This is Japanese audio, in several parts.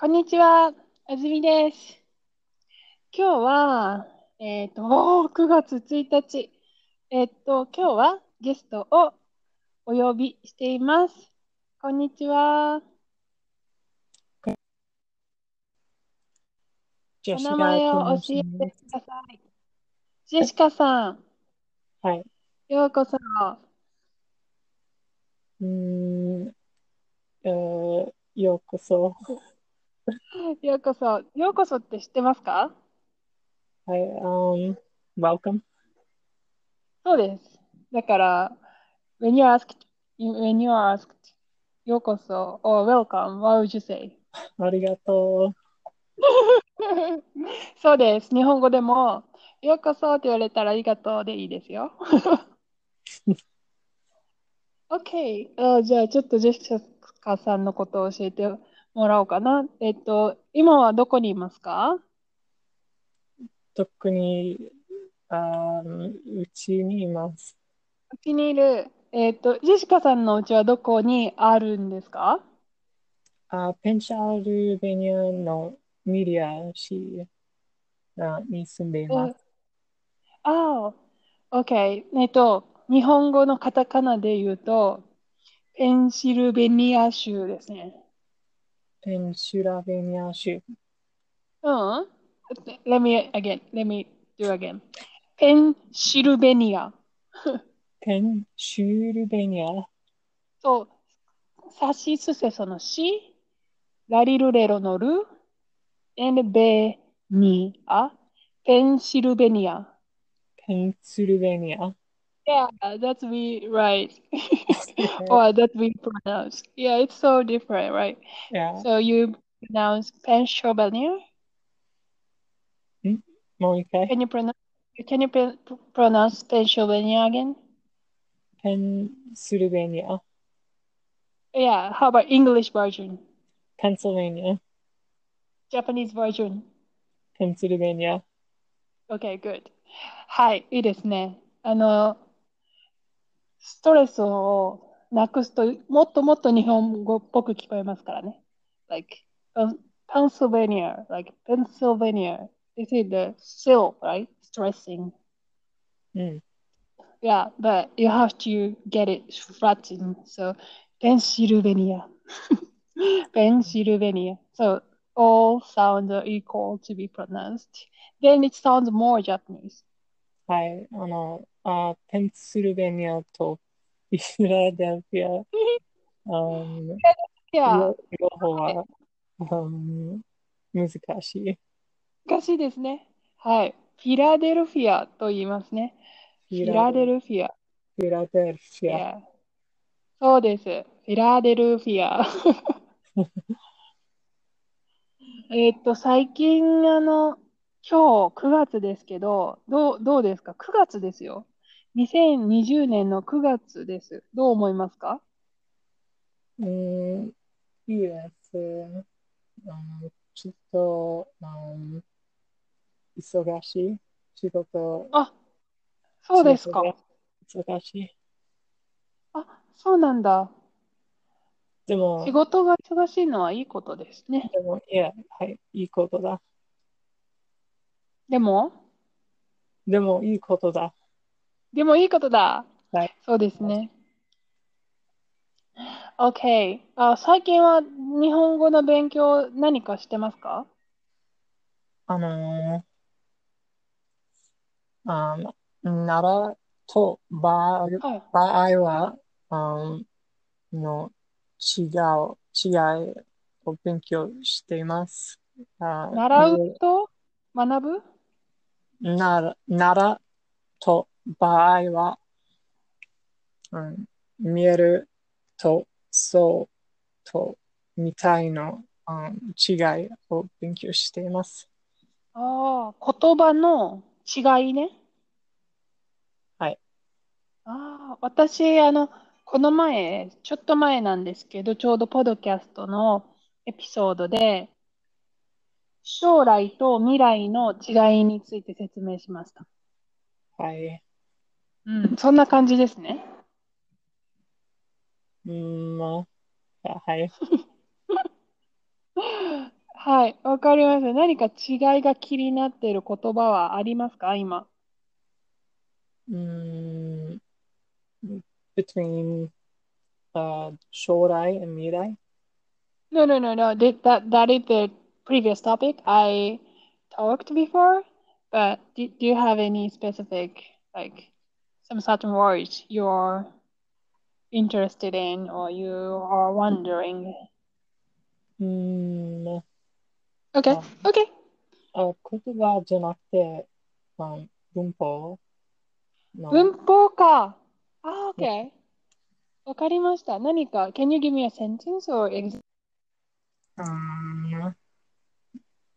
こんにちは、あずみです。今日は、えっと、おー9月1日。えっと、今日はゲストをお呼びしています。こんにちは。お名前を教えて。ください。ジェシカさん、はい。ようこそ。うーん、えー、ようこそ。ようこそ。ようこそって知ってますか？はい、um, welcome. そうです。だから、when you're asked, when you asked, ようこそ or welcome, what would you say? ありがと そうです。日本語でも、ようこそって言われたらありがとうでいいですよ。OK。あ、じゃあ、ちょっとジェシカさんのことを教えてもらおうかな。えっと、今はどこにいますか？う。特に、あーうちにいます。うちにいる。えっと、ジェシカさんのうちはどこにあるんですか？あ、ペンシルベニアのミディア市、あ、に住んでいます。ああ、OK。えっと、日本語のカタカナで言うと、ペンシルベニア州ですね。ペンシルベニア州。うん。Let me again. Let me do again. ペンシルベニア。ペンシルベニア。そう。サシスセソのシ、ラリルレロのル、and ベニア。ペンシルベニア。ペンシルベニア。Yeah, that's we right. or that we pronounce. Yeah, it's so different, right? Yeah. So you pronounce Pennsylvania? もう一回。 Can you pronounce can you pr- pronounce Pennsylvania again? ペンシルベニア。 Yeah, how about English version? ペンシルベニア。 Japanese version? ペンシルベニア。 Okay, good. はい、いいですね。あの、 ストレスをなくすと、もっともっと日本語っぽく聞こえますからね。Like, Pen- Pennsylvania, like Pennsylvania. This is the still, right? Stressing. うん。 Yeah, but you have to get it flattened. So, Pennsylvania. Pennsylvania. So, all sounds are equal to be pronounced. Then it sounds more Japanese. はい。あの、 あ、ペンシルベニアとフィラデルフィア、um, Yeah. 両両方は、um, 難しい。難しいですね。はい。フィラデルフィアと言いますね。フィラデルフィア。フィラデルフィア。Yeah. そうです。フィラデルフィア。えっと、最近、あの、今日9月ですけど、どう、どうですか ?9 月ですよ。2020年の9月です。どう思いますか？うん、いいです。um, ちょっと、um, 忙しい。仕事、あ、そうですか。忙しい。あ、そうなんだ。でも仕、事が忙しいのはいいことですね。でも、いや、はい、いいことだ。でも、でも、いいことだ。でもいいことだ。はい。そうですね。OK。あ、最近は日本語の勉強何かしてますか？あのー、あの、奈良と場合はい。場合は、うん、の違う、違いを勉強しています。あ習うと？学ぶ？な奈良と場合は、うん、見えるとそうとみたいの、うん、違いを勉強しています。ああ、言葉の違いね。はい。ああ、私、あの、この前、ちょっと前なんですけど、ちょうどポッドキャストのエピソードで、将来と未来の違いについて説明しました。はい。うん、そんな感じですね。うん、まあ、はい。はい、わかります。何か違いが気になっている言葉はありますか今。Mm, between uh, 将来 and 未来 No, no, no, no. That, that, that is the previous topic I talked before. But do, do you have any specific, like, some certain words you're interested in or you are wondering? うーん Okay, あ okay. あ言葉じゃなくて、まあ、文法の、文法か。あ、okay. わかりました。何か、can you give me a sentence or example? うーん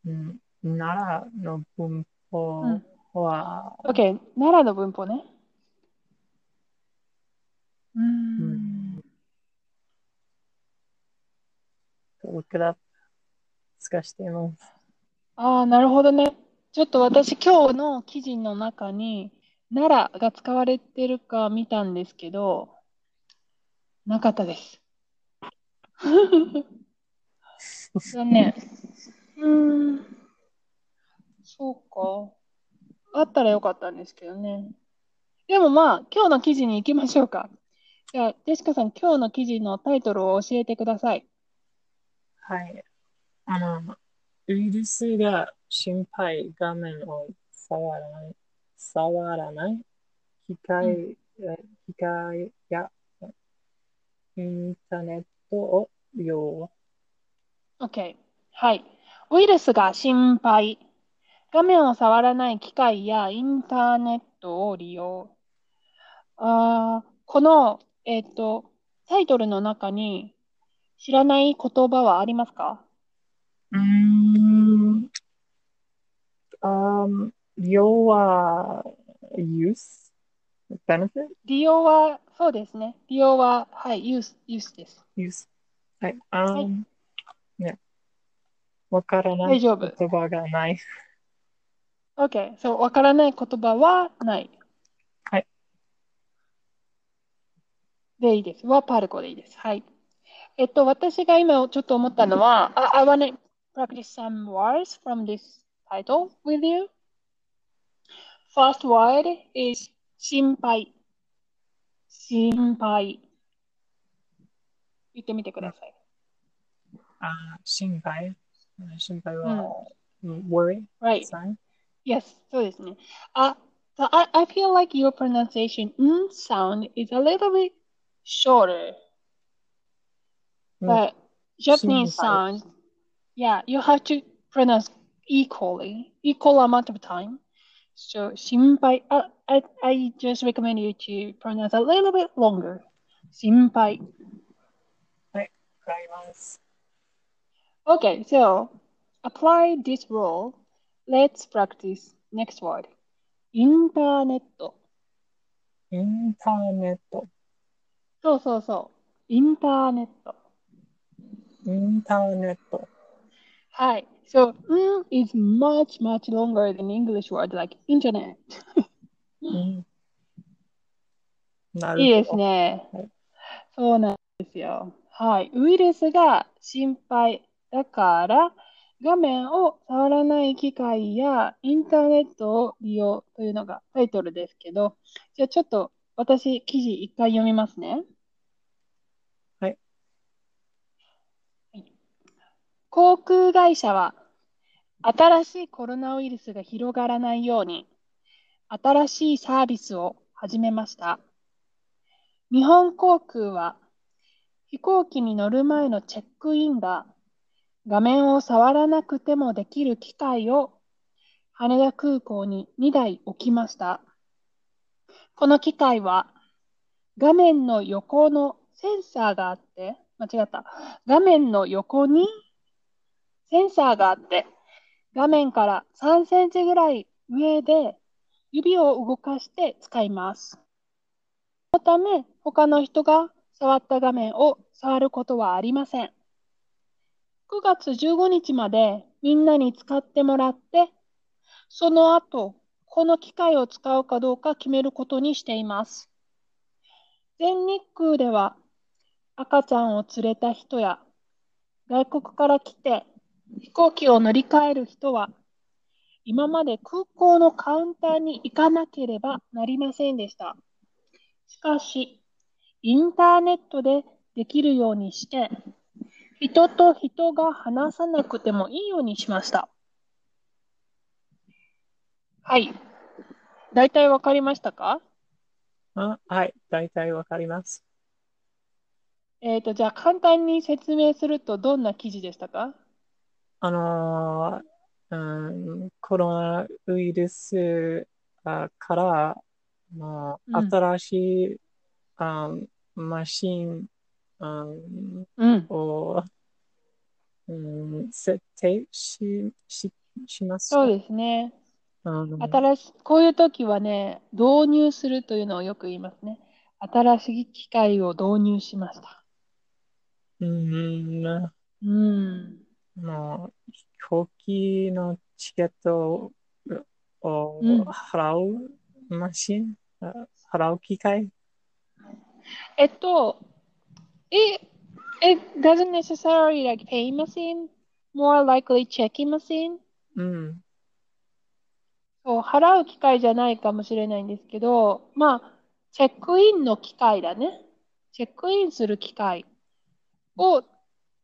うん奈良の文う法ん。は、 OK、奈良の文法ね。 う。ん。ん、look it up 探しています。ああ、なるほどね。ちょっと私、今日の記事の中に、奈良が使われてるか見たん。ですけど、なかったです。残念。うん、そうか。あったらよかったん。ですけどね。でもまあ、今日の記事に行きましょうか。じゃあ、ジェシカさん、今日の記事のタイトルを教えてください。はい。あの、ウイルスが心配。画面を触らない、触らない機うん。械、え機械やインターネットを利用。OK。はい。ウイルスが心配。画面を触らない。機械やインターネットを利用。あーこの、えっと、タイトルの中に知らない言葉はありますか？うーん、um, 利用は use, benefit, 利用は、そうですね。利用は、はい、ユース、ユースです。use. はい。はい。um, ね、わからない。言葉がない。OK。そう、わからない言葉はない。でいいです。はパルコでいいです。はい。えっと、私が今ちょっと思ったのは、I, I want to practice some words from this title with you. First word is 心配。心配。言ってみてください。あ、心配。心配うん。は、うん worry, Right. sign. Yes, そうですね。あ、so I, I feel like your pronunciation n sound is a little bit shorter. Mm. But Japanese sound, yeah, you have to pronounce equally, equal amount of time. So simpai. uh, I, I just recommend you to pronounce a little bit longer. Simpai. Okay, so apply this rule. Let's practice next word. Internet. Internet. そうそうそう。インターネット。インターネット。はい。So, mm is much, much longer than English word like internet. うん、ないいです。ね。はい、そうなんですよ。はい。ウイルスが心配だから、画面を触らない機械やインターネットを利用というのがタイトルですけど、じゃあちょっと私、記事一回読みますね。はい、航空会社は新しいコロナウイルスが広がらないように新しいサービスを始めました。日本航空は飛行機に乗る前のチェックインが画面を触らなくてもできる機械を羽田空港に2台置きました。この機械は画面の横のセンサーがあって、間違った。画面の横にセンサーがあって、画面から3センチぐらい上で指を動かして使います。そのため、他の人が触った画面を触ることはありません。9月15日までみんなに使ってもらって、その後、この機械を使うかどうか決めることにしています。全日空では赤ちゃんを連れた人や外国から来て飛行機を乗り換える人は、今まで空港のカウンターに行かなければなりませんでした。しかし、インターネットでできるようにして、人と人が話さなくてもいいようにしました。はい。大体わかりましたか？あはい、大体わかります。えっ、と、じゃあ簡単に説明するとどんな記事でしたか？あのー、うん、コロナウイルスあから、まあ、うん新しい、あマシン、うんうん。を、うん、設定し、し、します？そうですね。うん新しい、こういう時はね、導入するというのをよく言いますね。新しい機械を導入しました。うん、うん。もう、飛行機のチケットをうん払うマシン、あ払う機械？えっと、it, it doesn't necessarily like pay machine, more likely checking machine? うん、そう、払う機械じゃないかもしれないんですけど、まあ、チェックインの機械だね。チェックインする機械を、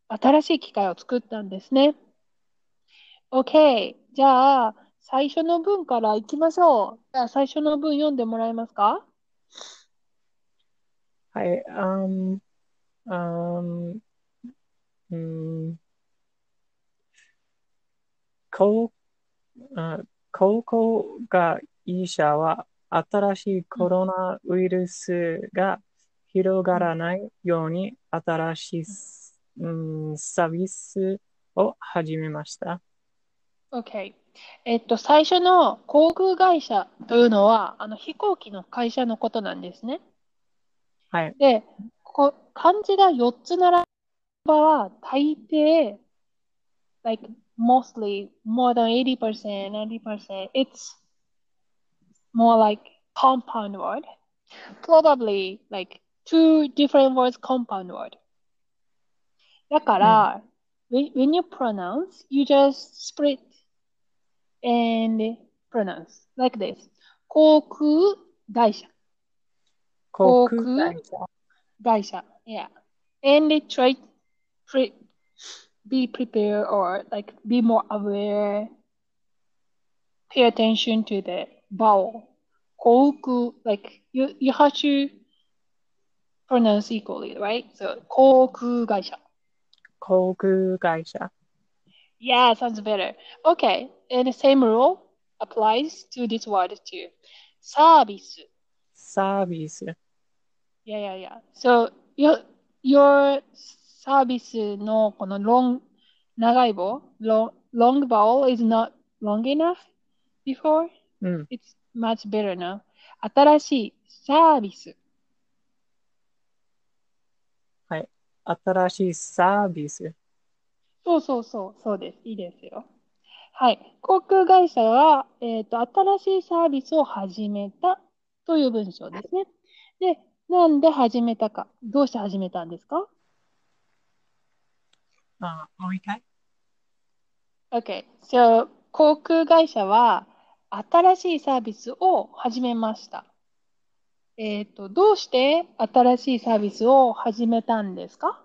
新しい機械を作ったんですね。OK。じゃあ、最初の文からいきましょう。じゃあ、最初の文読んでもらえますか？はい、あん、あん、うん、高、あ高校が医者は新しいコロナウイルスが広がらないように新しい、うん、サービスを始めました。OK。えっと、最初の航空会社というのは、あの飛行機の会社のことなんですね。はい、で、こ漢字が4つ並ばは大抵、like mostly more than 80%, 90%, it's more like compound word. Probably like two different words compound word. だから、when, when you pronounce, you just split and pronounce like this. 航空会社。航空空会社。会社。Yeah. And they try pre be prepared or like be more aware. Pay attention to the vowel. 航空 like you you have to pronounce equally, right? So 航空会社。 Kokugaisha. Yeah, sounds better. Okay, and the same rule applies to this word too. Service. Service. Yeah, yeah, yeah. So your your service のこの long long long vowel is not long enough before. It's much better now. 新しいサービス。新しいサービス。そうそうそう、そうです。いいですよ。はい。航空会社は、えっと、新しいサービスを始めたという文章ですね。で、なんで始めたか。どうして始めたんですか？あ、もう一回 Okay, so 航空会社は新しいサービスを始めました。えっと、どうして新しいサービスを始めたんですか？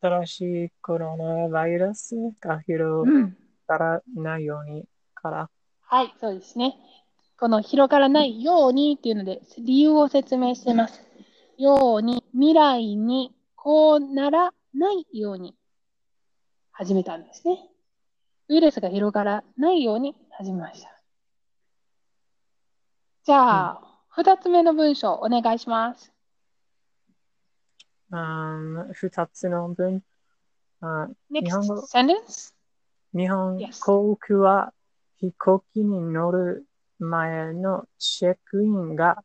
新しいコロナウイルスが広ん。がらないようにから。はい、そうですね。この広がらないようにっていうので理由を説明してます。ように、未来にこうならないように始めたんですね。ウイルスが広がらないように始めました。じゃあ、二つ目の文章お願いします。あ二つの文。あ Next 日本語 sentence? 日本.航空は飛行機に乗る前のチェックインが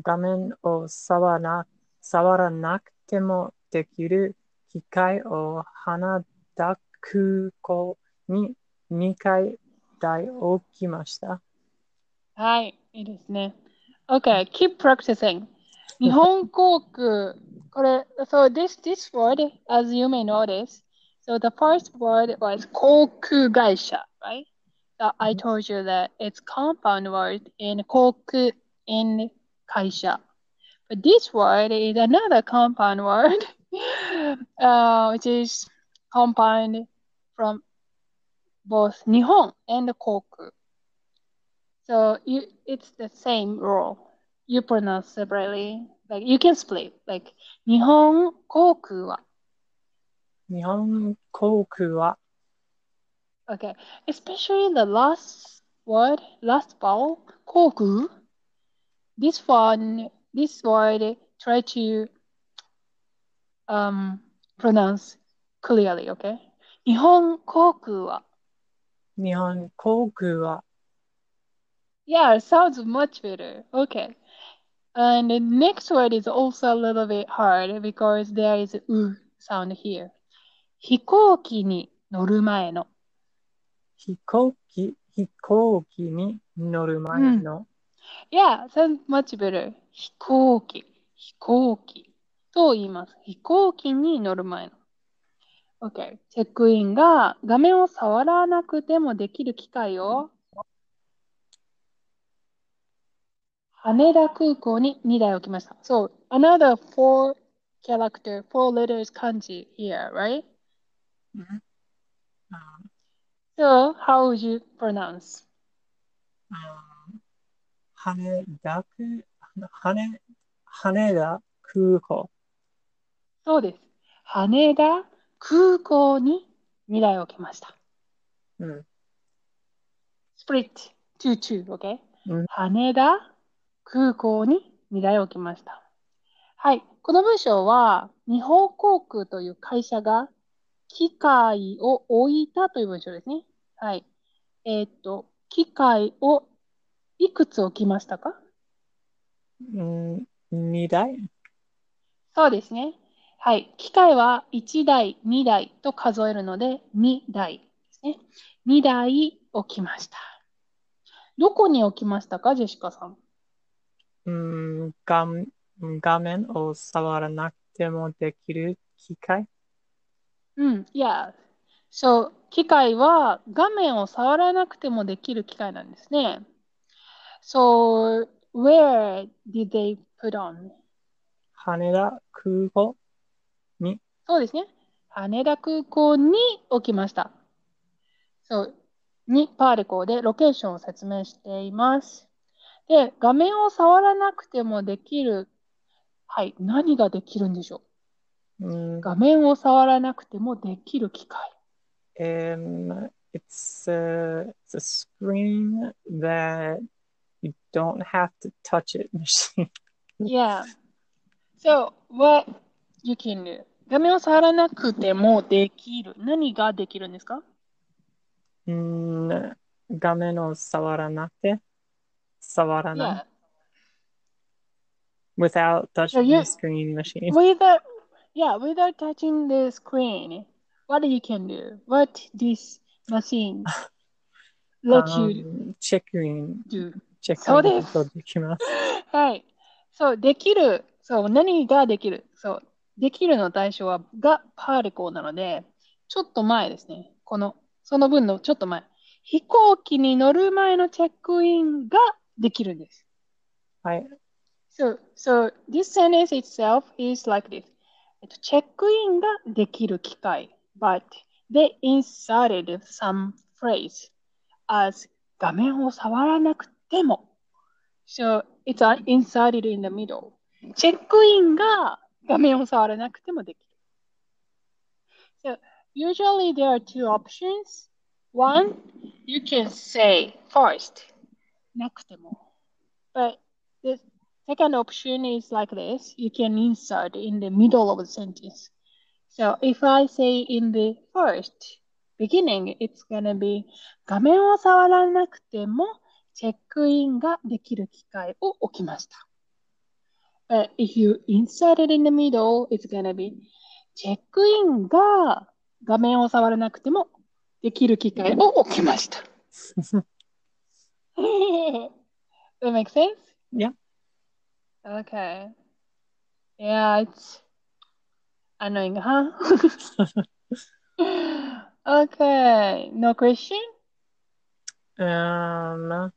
画面を触らな触らなくてもできる機械を羽田空港に2回台置きました。はい、いいですね。Okay, keep practicing. 日本航空、これ、so this, this word, as you may notice, So the first word was 航空会社, right? So I told you that it's compound word in 航空 in 会社. But this word is another compound word, uh, which is compound from both 日本 and 航空. So you, it's the same rule. You pronounce separately. Like you can split. Like 日本航空は日本航空は Okay, especially the last word, last vowel, 航空. This one, this word, try to um pronounce clearly, okay? 日本航空は日本航空は Yeah, sounds much better. Okay. And the next word is also a little bit hard because there is a u sound here. 飛行機に乗る前の。飛行機飛行機に乗る前の Yeah, sounds much better. 飛行機、飛行機と言います。飛行機に乗る前の。OK。チェックインが画面を触らなくてもできる機械を羽田空港に2台置きました。So, another four character, four letters 漢字 here, right? あ So, how would you pronounce? あ羽田空羽羽田空港そうです。羽田空港に2台置きました。うん。split two two, okay? うん羽田空港に2台置きました。はい。この文章は、日本航空という会社が機械を置いたという文章ですね。はい。えーっと、機械をいくつ置きましたか？うん、二台？そうですね。はい。機械は1台、2台と数えるので、2台ですね。2台置きました。どこに置きましたか、ジェシカさん？うん、画画面を触らなくてもできる機械うん、yeah. So, 機械は画面を触らなくてもできる機械なんですね。So, where did they put on? 羽田空港に？そうですね。羽田空港に置きました。そう、にパーリコでロケーションを説明しています。で、画面を触らなくてもできる、はい、何ができるんでしょう？んう。画面を触らなくてもできる機械。Um, it's a, it's a screen that you don't have to touch it machine. Yeah. So, what you can do? 画面を触らなくてもできる。何ができるんですか？うん、画面を触らなくて、触らない。Yeah. Without touching you- the screen machine. Without, yeah, without touching the screen, what you can do? What this machine let you うんチェックイン、do? チェックそうですできます。はい。そう、できる。そう、何ができる。そう、できるの対象は、がパーリコーなので、ちょっと前ですね。この、その分のちょっと前。飛行機に乗る前のチェックインができるんです。はい。 So, so this sentence itself is like this. えっと、チェックインができる機械。But they inserted some phrase as 画面を触らなくても。So, it's uh, inserted in the middle. チェックインが画面を触らなくてもできる。So, usually there are two options. One, you can say first, なくても。But the second option is like this. You can insert in the middle of the sentence. So if I say in the first beginning, it's gonna be 画面を触らなくてもチェックインができる機会を置きました。But if you insert it in the middle, it's gonna be チェックインが画面を触らなくてもできる機会を置きました。That makes sense? Yeah. Okay. Yeah, it's annoying, huh? okay, no question? Um,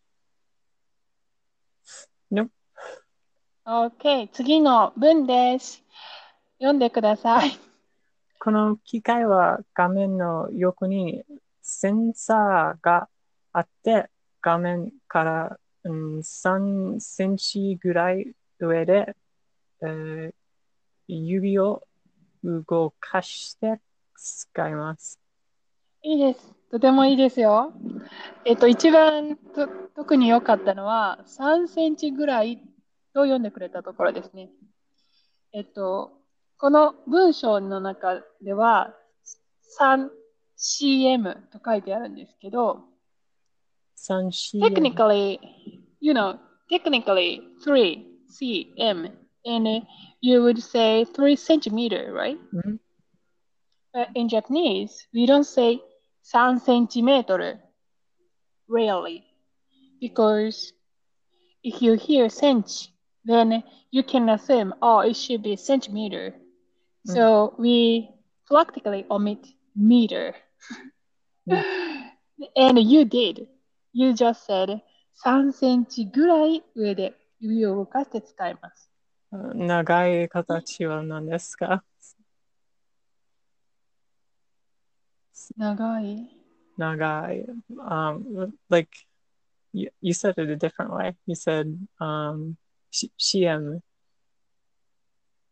nope. Okay, 次の文です。読んでください。この機械は画面の横にセンサーがあって、画面から、うん、3センチぐらい上で、えー指を動かして使います。いいです。とてもいいですよ。えっと、一番と特に良かったのは、3センチぐらいと読んでくれたところですね。えっと、この文章の中では、3cm と書いてあるんですけど、3cm technically, you know, technically 3cm, and you would say 3 centimeter, right? うん But in Japanese, we don't say 3 centimeter, rarely, because if you hear cent, then you can assume, oh, it should be centimeter. Mm. So we practically omit meter. and you did. You just said 3センチぐらい上で指を動かして使います。長い形は何ですか長い。長い。Um, like, you, you said it a different way. You said um, CM.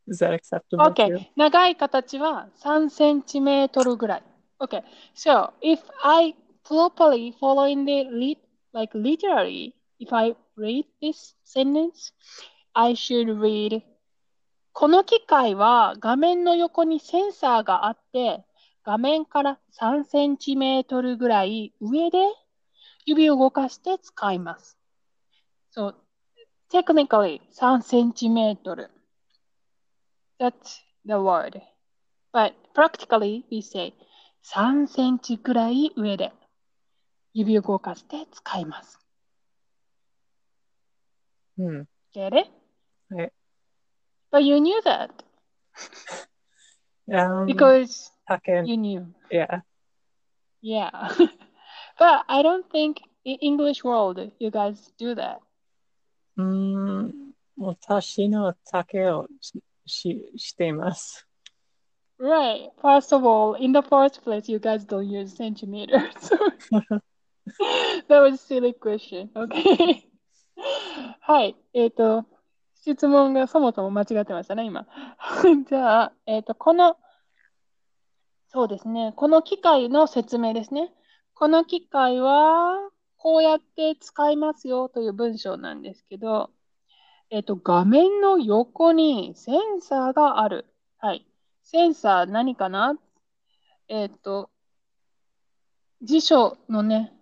Is that acceptable? Okay. 長い形は3センチメートルぐらい。Okay. So, if I properly following the lit, like literally, if I read this sentence, I should read この機械は画面の横にセンサーがあって、画面から3センチメートルぐらい上で指を動かして使います。So, technically 3センチメートル。That's the word. But practically we say 3センチくらい上で指を動かして使います。うん。 Get it? はい。 But you knew that Um, because竹 you knew. yeah. Yeah. but I don't think in English world you guys do that. うーん、私の竹をしししています。 Right. First of all, in the first place, you guys don't use centimeters. that was a silly question. Okay. はい。えっ、と、質問がそもそも間違ってましたね、今。じゃあ、えっ、と、この、そうですね。この機械の説明ですね。この機械は、こうやって使いますよという文章なんですけど、えっ、と、画面の横にセンサーがある。はい。センサー何かな？えっ、と、辞書のね、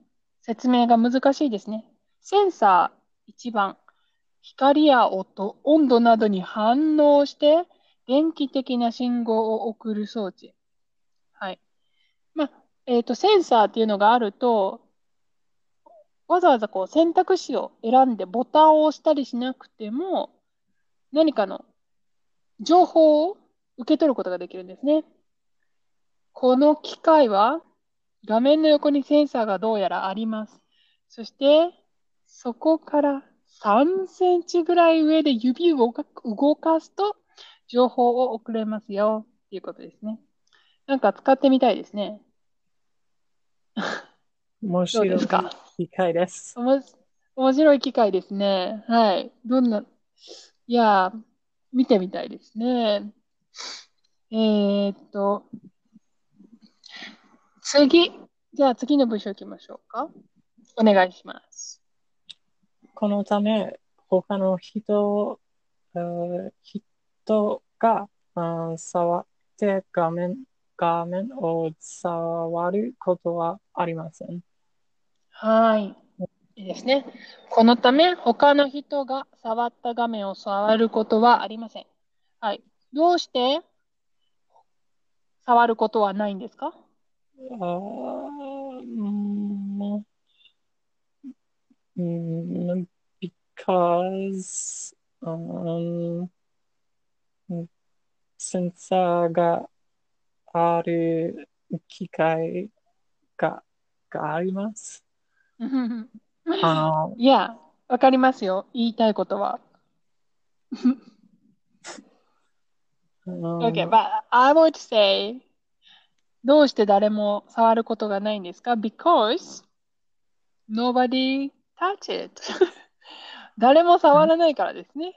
説明が難しいですね。センサー1番、光や音、温度などに反応して電気的な信号を送る装置。はい。ま、えっ、と、センサーっていうのがあると、わざわざこう選択肢を選んでボタンを押したりしなくても、何かの情報を受け取ることができるんですね。この機械は画面の横にセンサーがどうやらあります。そして、そこから3センチぐらい上で指を動かすと情報を送れますよっていうことですね。なんか使ってみたいですね。面白いですか？機会です。面白い機会ですね。はい。どんな、いやー、見てみたいですね。えーっと、次。じゃあ次の文章行きましょうか。お願いします。このため、他の人、えー人が、あー触って画面、画面を触ることはありません。はい。いいですね。このため、他の人が触った画面を触ることはありません。はい。どうして触ることはないんですか？Um, mm, because um, センサーがある機会ががあります。うんあの、いや、わかりますよ。言いたいことは。あ の Okay, but I would say, どうして誰も触ることがないんですか ?Because nobody touch it. 誰も触らないからですね。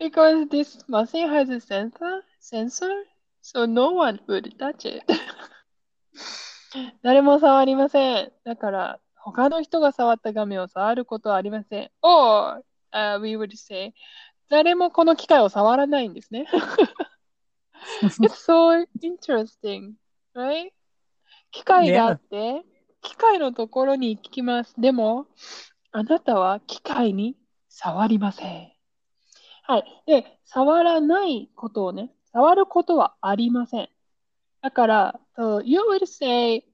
Because this machine has a sensor, sensor, so no one would touch it. 誰も触りません。だから、他の人が触った画面を触ることはありません。or、uh, we would say, 誰もこの機械を触らないんですね。It's so interesting, right? 機械があって、機械のところに行きます。でも、あなたは機械に触りません。はい。で、触らないことをね、触ることはありません。だから、so you would say,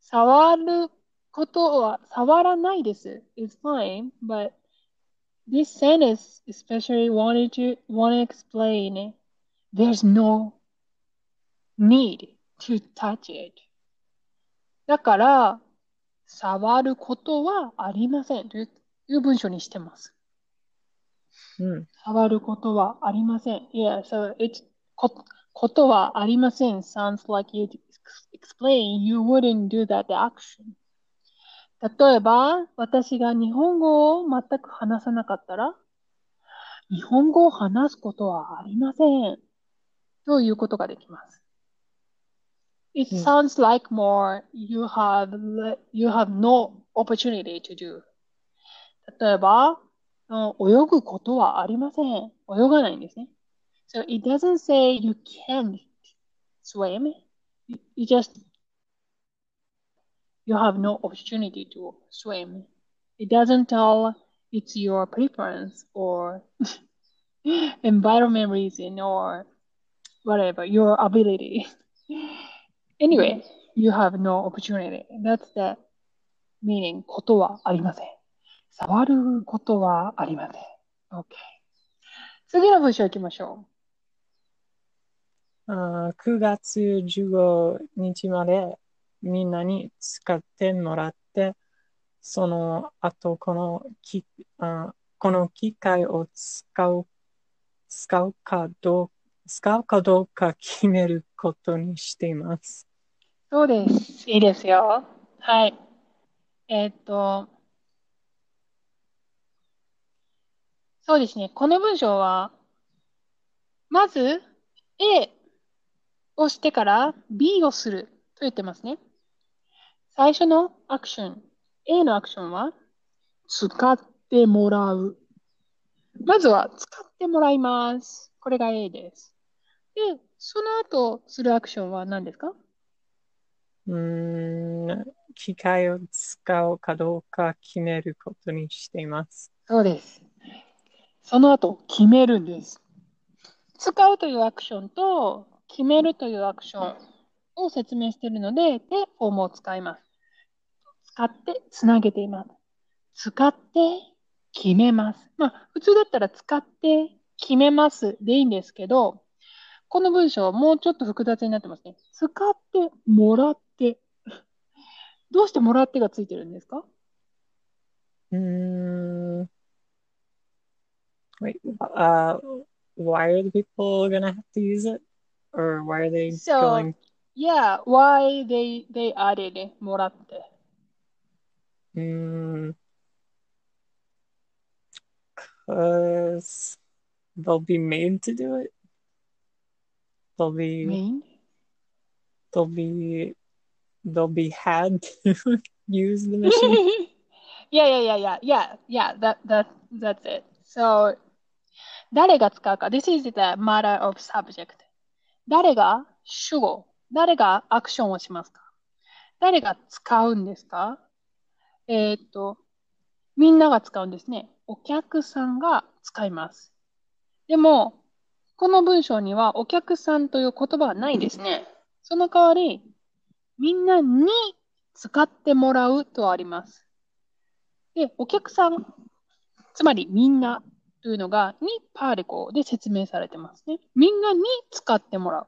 触ることは、触らないです。is fine, but this sentence especially wanted to, want to explain there's no need to touch it. だから、触ることはありませんという文章にしてます。うん。触ることはありません。Yeah, so it's こことはありません sounds like you explain you wouldn't do that action. 例えば、私が日本語を全く話さなかったら、日本語を話すことはありません。ということができます。It うん sounds like more you have, le- you have no opportunity to do. 例えば、うん泳ぐことはありません。泳がないんですね。So it doesn't say you can't swim. You, you just you have no opportunity to swim. It doesn't tell it's your preference or environment reason or whatever, your ability. Anyway, you have no opportunity. That's the meaning. ことはありません。触ることはありません。OK。次の文章行きましょあー9月15日までみんなに使ってもらって、その後このきあこの機械を使う使うかどう使うかどうか決めることにしています。そうです。いいですよ。はい。えーっと、そうですね。この文章は、まず A をしてから B をすると言ってますね。最初のアクション、A のアクションは、使ってもらう。まずは使ってもらいます。これが A です。で、その後するアクションは何ですか？うーん、機械を使うかどうか決めることにしています。そうです。その後、決めるんです。使うというアクションと決めるというアクションを説明しているので、で、フォームを使います。使ってつなげています。使って決めます。まあ、普通だったら使って決めますでいいんですけど、この文章はもうちょっと複雑になってますね。使ってもらって。どうしてもらってがついてるんですかうーん。Wait, uh, why are the people gonna have to use it? Or why are they So- going? Yeah, why they, they added もらって。Mm, cause they'll be made to do it. They'll be, メイン they'll be, they'll be had to use the machine. yeah, yeah, yeah, yeah, yeah, yeah, that, that, that's it. So, 誰が使うか。This is the matter of subject. 誰が主語。誰がアクションをしますか誰が使うんですかえーっと、みんなが使うんですね。お客さんが使います。でも、この文章にはお客さんという言葉はないですね。その代わり、みんなに使ってもらうとあります。で、お客さん、つまりみんなというのが、にパーリコで説明されてますね。みんなに使ってもらう。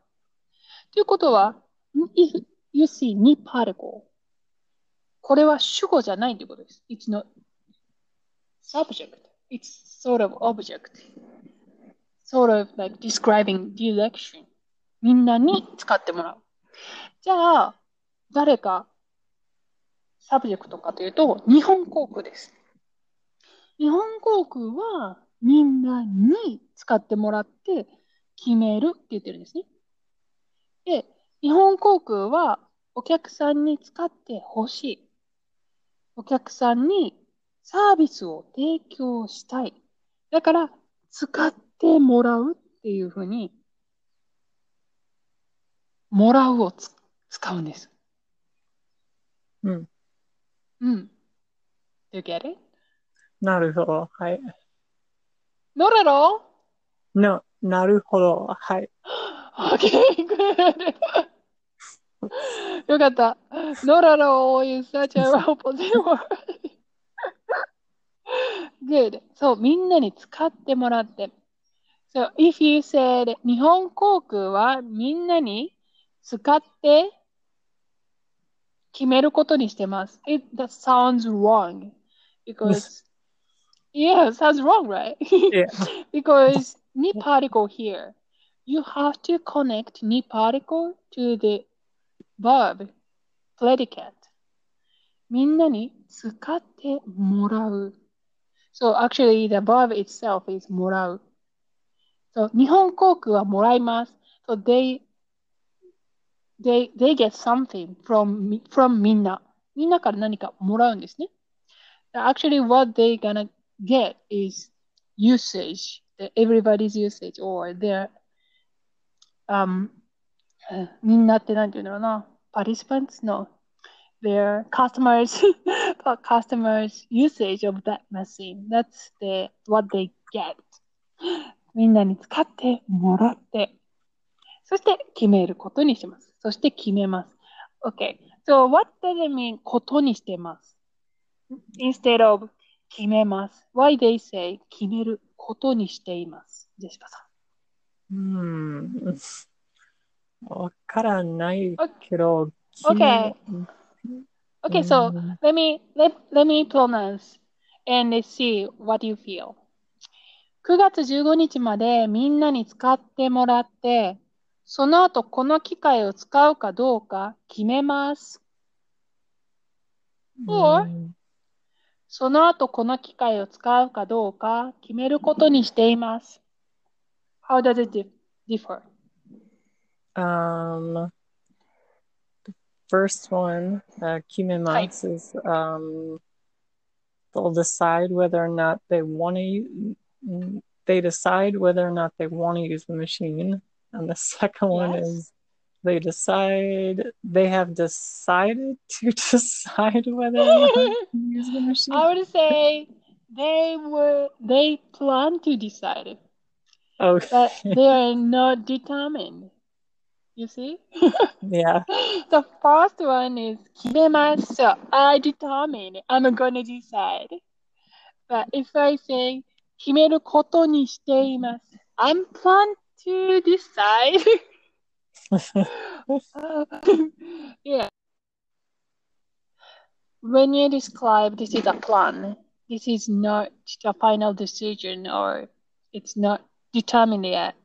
ということは、if you see ni particle, これは主語じゃないということです。It's not subject. It's sort of object. Sort of like describing direction. みんなに使ってもらう。じゃあ、誰が subject かというと、日本航空です。日本航空はみんなに使ってもらって決めるって言ってるんですね。で、日本航空はお客さんに使ってほしい。お客さんにサービスを提供したい。だから、使ってもらうっていうふうに、もらうを使うんです。うん。うん。Do you get it? なるほど。はい。ノラロの、なるほど。はい。Okay, good. よかった。ノラロ is such a opposite word. Good. そう、みんなに使ってもらって。So, if you said 日本航空はみんなに使って決めることにしてます。It, that sounds wrong. Because, yeah, sounds wrong, right? yeah. because ni particle here, you have to connect ni particle to the verb, predicate. みんなに使ってもらう。So actually the verb itself is もらう。 So 日本航空はもらいます。So they, they, they get something from, from みんな。みんなから何かもらうんですね。Actually what they gonna get is usage, everybody's usage or their, um, みんなって何て言うんだろうな。participants? No. Their customers customers usage of that machine. That's the what they get. みんなに使ってもらって、そして決めることにします。そして決めます。Okay. So what does it mean ことにしてます ?instead of 決めます。Why they say 決めることにしています。ジェシカさん。うん。わからないけど、Okay. Okay, so let me let let me pronounce and see what you feel. 9月15日までみんなに使ってもらって、その後この機械を使うかどうか決めます。or その後この機械を使うかどうか決めることにしています。How does it differ? Um, the first one, uh, Kimematsu, is um, they'll decide whether or not they want to. they decide whether or not they want to use the machine. And the second yes. one is they decide they have decided to decide whether or not use the machine. I would say they were they plan to decide. Okay. But they are not determined. You see? yeah. the first one is kiremasu. I determine. I'm gonna decide. But if I say 決めることにしています I'm plan to decide. yeah. When you describe this is a plan, this is not a final decision or it's not determined yet,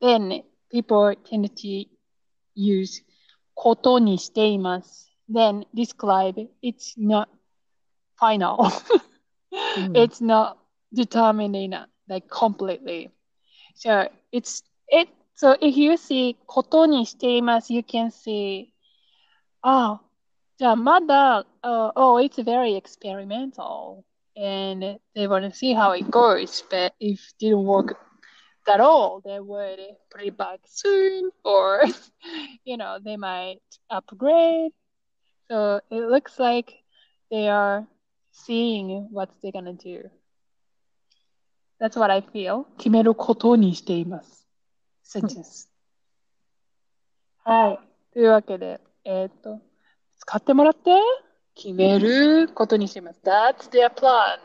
then people tend to use ことにしています。Then describe it's not final. mm. It's not determined like completely. So it's it so if you see ことにしています you can see oh じゃあまだ uh, oh it's very experimental and they want to see how it goes but if it didn't work at all, they would put it back soon, or you know, they might upgrade. So it looks like they are seeing what they're gonna do. That's what I feel. 決めることにしています。sentence. はい。というわけで、えっ、ー、と、使ってもらって決めることにしています。That's their plan.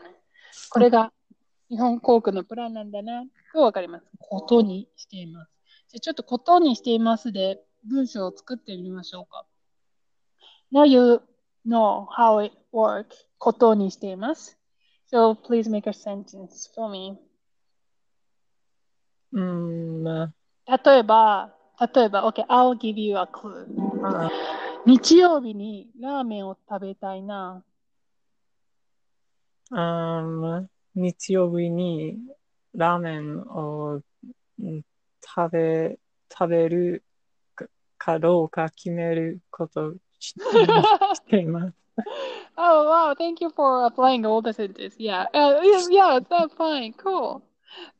これが日本航空のプランなんだなとわかります。ことにしています。じゃちょっとことにしていますで文章を作ってみましょうか。Now you know how it works ことにしています。So please make a sentence for me. うーん、例えば、例えば、OK, I'll give you a clue. あ日曜日にラーメンを食べたいな。あー日曜日にラーメンをうん食べ、食べるかかどうか決めることをししています。Oh wow, thank you for applying all the sentences. Yeah, uh, yeah, that's fine, cool.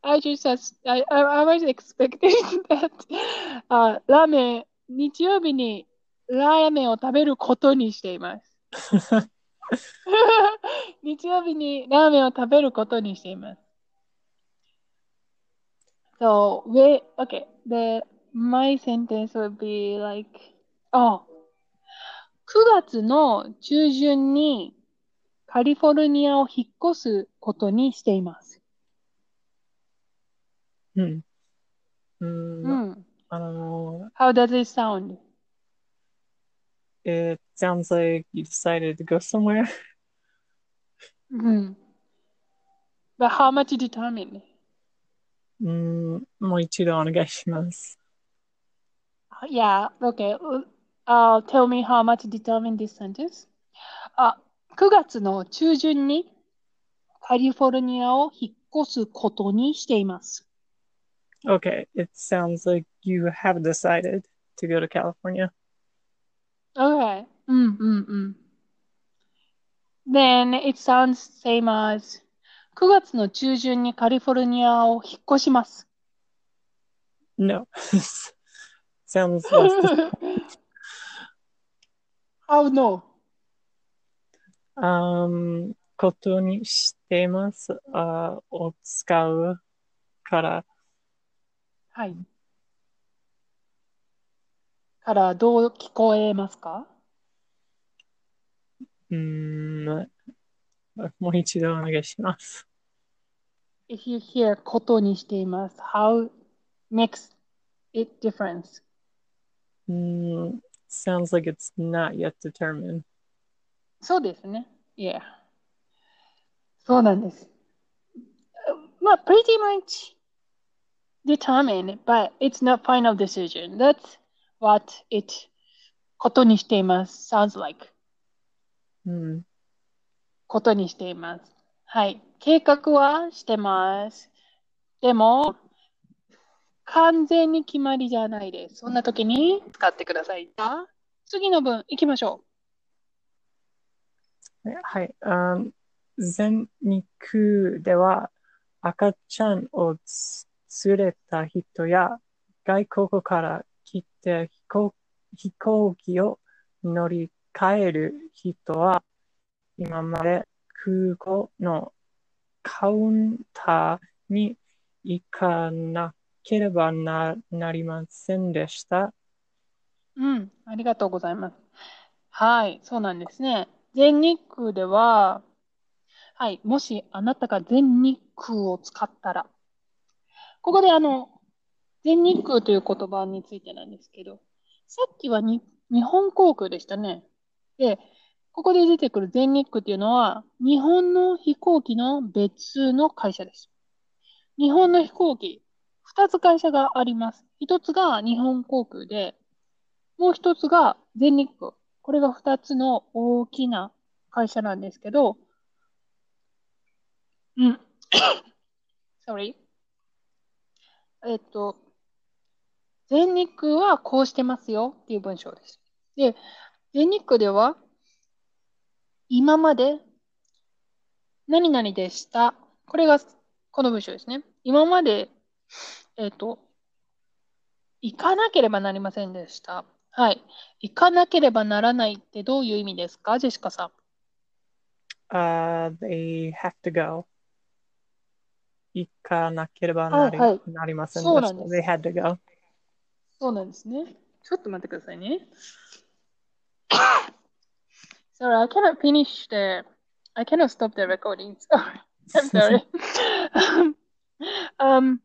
I just, I, I, was expecting that. あ、ラーメン、日曜日にラーメンを食べることにしています。日曜日にラーメンを食べることにしています。So, we, okay, the, my sentence would be like, oh, 9月の中旬にカリフォルニアを引っ越すことにしています。うん。うんうん。あの、How does it sound? it sounds like you decided to go somewhere. うん。But how much determined? うん、もう一度お願いします。Yeah, okay. Uh, tell me how much determined this sentence. あ、9月の中旬にカリフォルニアを引っ越すことにしています。Okay, it sounds like you have decided to go to California. Okay. うんうんうん。Then it sounds same as 9月の中旬にカリフォルニアを引っ越します。 No. sounds less. How no? um, ことにしています。あを使うから、 はい。からどう聞こえますかうーん、もう一度お願いします。If you hear ことにしています。How makes it difference? うーん sounds like it's not yet determined. そうですね。Yeah. そうなんです。まあ、pretty much determined, but it's not final decision. That's what it ことにしています。sounds like うん、ことにしています。はい。計画はしてます。でも、完全に決まりじゃないです。そんな時に使ってください。次の文行きましょはい。あ全日空では赤ちゃんをつ連れた人や外国から来て飛行飛行機を乗り換える人は今まで空港のカウンターに行かなければななりませんでした。う。うん。ありがとうございます。はい。そうなんですね。全日空では、はい。もしあなたが全日空を使ったら、ここであの、全日空という言葉についてなんですけど、さっきはに日本航空でしたね。で、ここで出てくる全日空っていうのは、日本の飛行機の別の会社です。日本の飛行機、二つ会社があります。一つが日本航空で、もう一つが全日空。これが二つの大きな会社なんですけど、うん。sorry. えっと、全日空はこうしてますよっていう文章です。で、全日空では、今まで何々でした。これがこの文章ですね。今まで、えっと、行かなければなりませんでした。はい。行かなければならないってどういう意味ですか？ジェシカさん。Uh, they have to go. 行かなければなり,、はいはいなりませんでした。そうなんです They had to go. そうなんですね。ちょっと待ってくださいね。Sorry, I cannot finish the, I cannot stop the recording. Sorry. I'm sorry. um,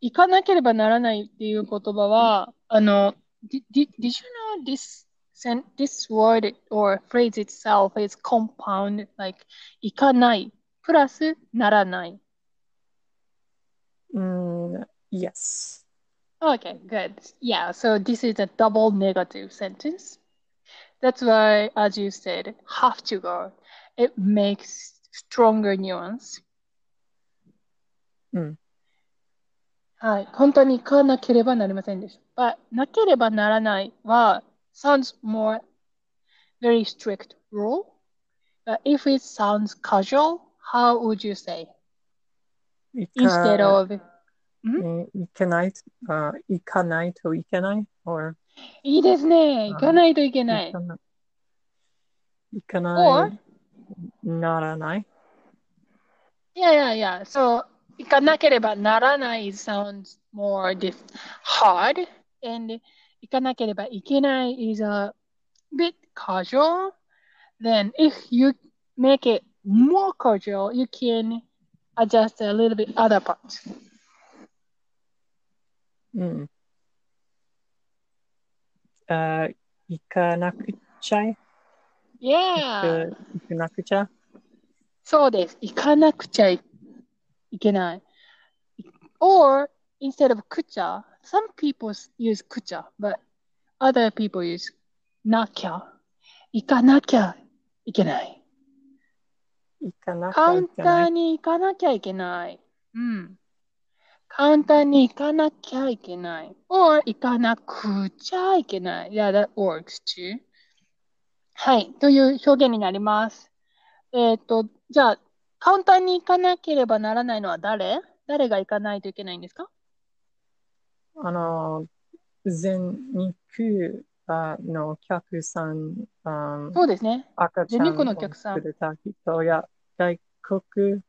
行かなければならないっていう言葉は、あの、did, did, did you know this, sen- this word or phrase itself is compound, like 行かない、プラスならない。 Mm, yes. Okay, good. Yeah, so this is a double negative sentence. That's why, as you said, have to go. It makes stronger nuance. うん。はい。本当に行かなければなりませんでした。But なければならないは sounds more very strict rule. But if it sounds casual, how would you say? 行 Instead か of え行けない、あ行かないといけない or いいですね。行かないといけない行か。ない行か Or ないならない Yeah, yeah, yeah. So, 行かなければならない sounds more dif hard. And 行かなければいけない is a bit casual. Then, if you make it more casual, you can adjust a little bit other parts. うん。あ行かなくちゃい Yeah. 行かなくちゃそうです。行かなくちゃいいけない。Or, instead of くちゃ、some people use くちゃ、but other people use なきゃ。行かなきゃいけない。 行かなきカウンタゃいけないーに行かなきゃいけない。うん。カウンターに行かなきゃいけない。or 行かなくちゃいけない。Yeah, that works too. はい。という表現になります。えっと、じゃあ、カウンターに行かなければならないのは誰？誰が行かないといけないんですか？あの、全肉あのお客さん、あそうですね。赤ちゃん全日空のお客さんを連れた人や外国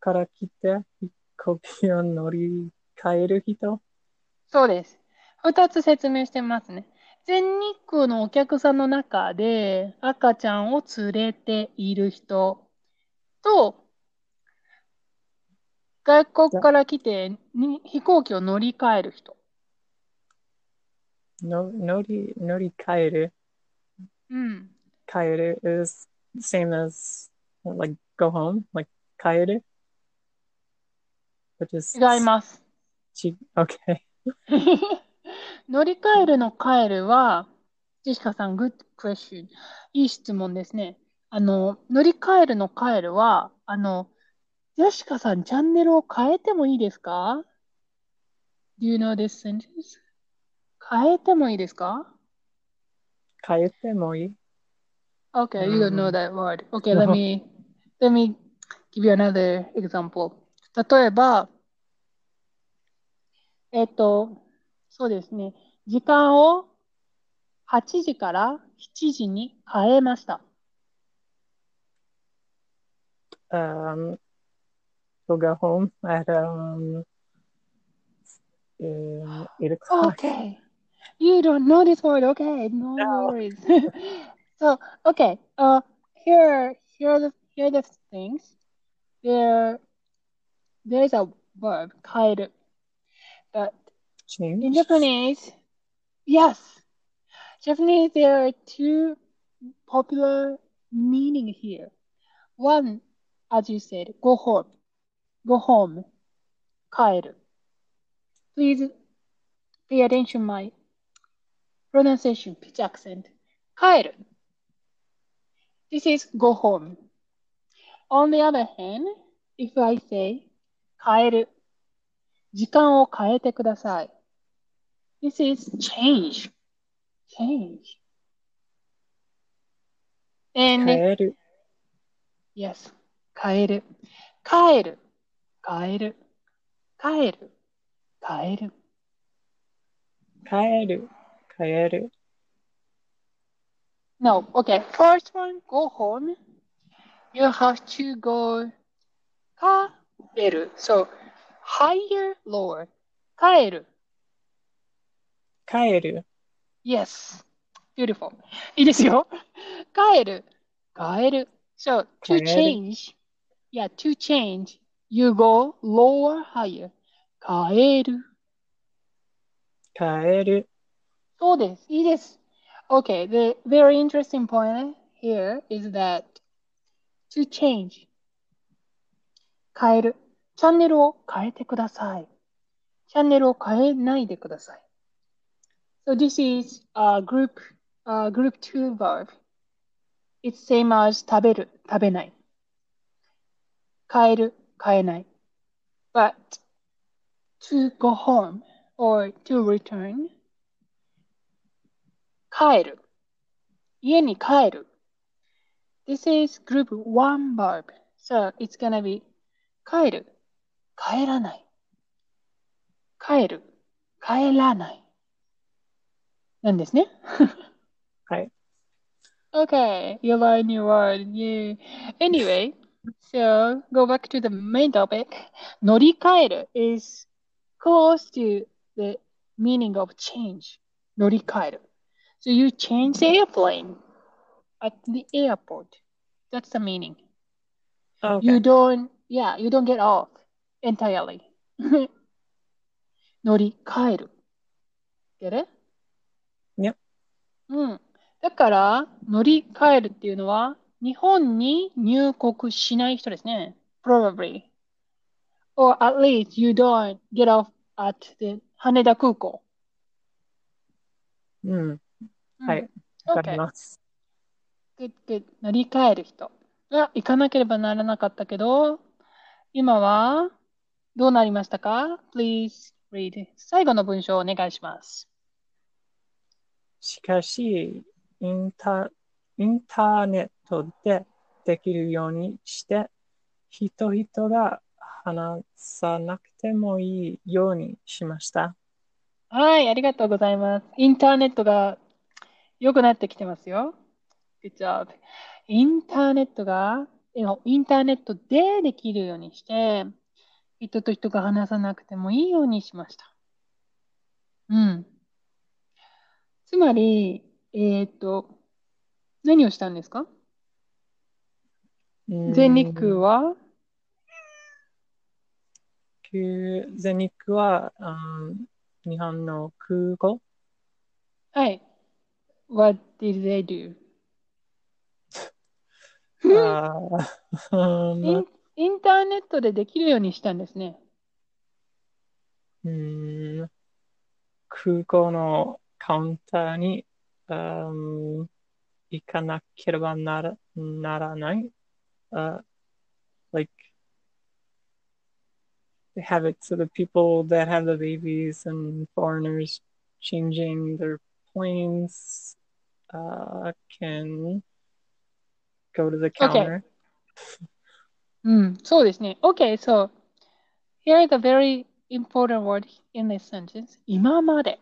から来て飛行機を乗り換える人そうです。二つ説明してますね。全日空のお客さんの中で赤ちゃんを連れている人と、外国から来てに飛行機を乗り換える人。の乗り乗り換える？うん。帰る is same as like go home like 帰る which is 違います。ち okay 乗り換えるの帰るは、ジェシカさん、good question。いい質問ですね。あの、乗り換えるの帰るは、あの、ジェシカさん、チャンネルを変えてもいいですか ?Do you know this sentence? 変えてもいいですか？帰ってもいい Okay, you don't know うん that word. Okay, let me, let me give you another example. 例えば、えっと、そうですね。時間を8時から7時に変えました。um we'll go home at um um, eight o'clock Okay. You don't know this word, okay? No, no. worries. so okay, uh, here here are the here are the things. There there is a verb kaeru, but Change. in Japanese, yes, Japanese there are two popular meaning here. One, as you said, go home, go home, kaeru. Please pay attention my pronunciation, pitch accent. 帰る. This is go home. On the other hand, if I say 変える、時間を変えてください。This is change. Change. 帰 And る yes, 変える。帰る。変える。帰る。変える。帰る帰る No, okay. First one, go home. You have to go 帰る。So, higher, lower. 帰る。帰る Yes. Beautiful. いいですよ。帰る。帰る。So, to change. Yeah, to change. You go lower, higher. 帰る。帰るそうです。いいです。Okay, the very interesting point here is that to change 変える。チャンネルを変えてください。チャンネルを変えないでください。So this is a group, uh, group 2 verb. It's same as 食べる、食べない。変える、変えない。But to go home or to return 帰る。家に帰る。This is group 1 verb. So it's gonna be 帰る。帰らない。帰る。帰らない。なんですね。はい。Okay, you learn new word. Yeah. Anyway, so go back to the main topic. 乗り換える is close to the meaning of change. 乗り換える。So you change the airplane at the airport. That's the meaning. Okay. You don't, yeah, you don't get off entirely. 乗り換える。Get it? Yep. うん。だから、乗り換えるっていうのは、日本に入国しない人ですね。Probably. Or at least you don't get off at the 羽田空港。うん。うんはい。わかり.ます。Good, good. 乗り換える人が行かなければならなかったけど、今はどうなりましたか ?Please read. 最後の文章をお願いします。しかし、インタインターネットでできるようにして、人々が話さなくてもいいようにしました。はい、ありがとうございます。インターネットが良くなってきてますよ。Good job. インターネットが、えインターネットでできるようにして、人と人が話さなくてもいいようにしました。うん。つまり、えっと、何をしたんですか？全日空は？は全日空は、うん日本の空港？はい。What did they do? あーうんイン、インターネットでできるようにしたんですね。うん空港のカウンターに、うん行かなければならならない。Uh, like, they have it so the people that have the babies and foreigners changing their planes uh, can go to the counter. うん、そうですね。Okay, so here is a very important word in this sentence. 今まで。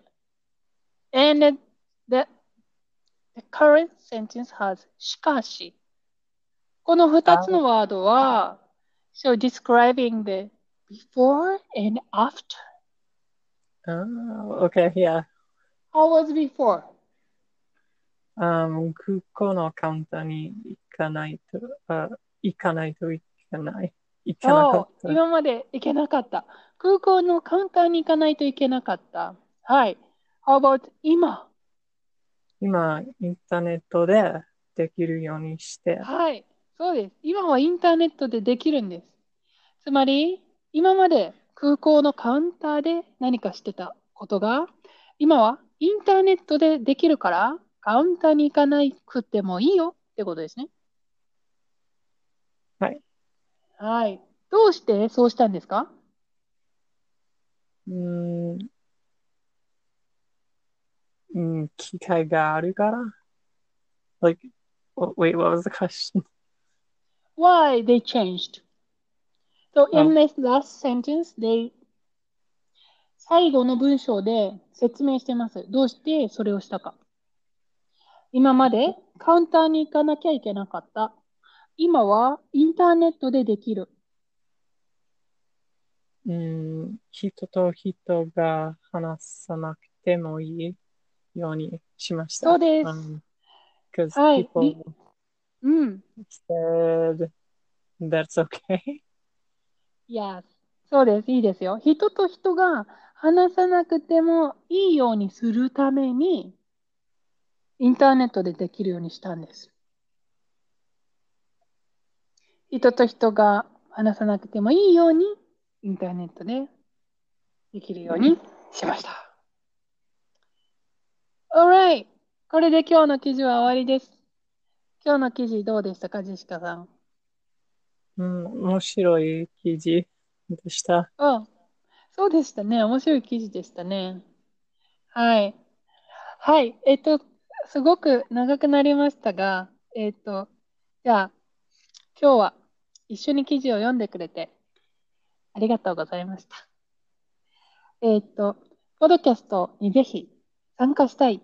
And the, the current sentence has しかし。この二つのワードは、so describing the before and after. Oh, okay, yeah. How was before? Um, 空港のカウンターに行かないと、あ行かないといけない。行かなかった。今まで行けなかった。空港のカウンターに行かないといけなかった。はい。How about 今？今、インターネットでできるようにして、はい。そうです。今はインターネットでできるんです。つまり、今まで空港のカウンターで何かしてたことが、今はインターネットでできるから、カウンターに行かなくてもいいよってことですね。はい。はい。どうして？そうしたんですか？うーん、うん、機会があるから。Like, wait, what was the question? why they changed? So in Oh. this last sentence, they 最後の文章で説明してます。どうしてそれをしたか。今までカウンターに行かなきゃいけなかった。今はインターネットでできる。うん、人と人が話さなくてもいいようにしました。そうです Um, はいうん。said that's okay. いや、そうです。いいですよ。人と人が話さなくてもいいようにするために、インターネットでできるようにしたんです。人と人が話さなくてもいいように、インターネットでできるようにしました。Alright! これで今日の記事は終わりです。今日の記事どうでしたか、ジェシカさん？うん、面白い記事でした。あそうでしたね。面白い記事でしたね。はい。はい。えっと、すごく長くなりましたが、えっと、じゃあ、今日は一緒に記事を読んでくれてありがとうございました。えっと、ポドキャストにぜひ参加したい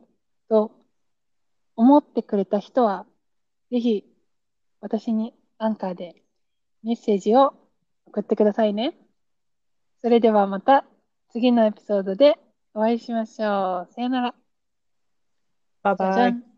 と思ってくれた人は、ぜひ私にアンカーでメッセージを送ってくださいね。それではまた次のエピソードでお会いしましょう。さよなら。バイバイ。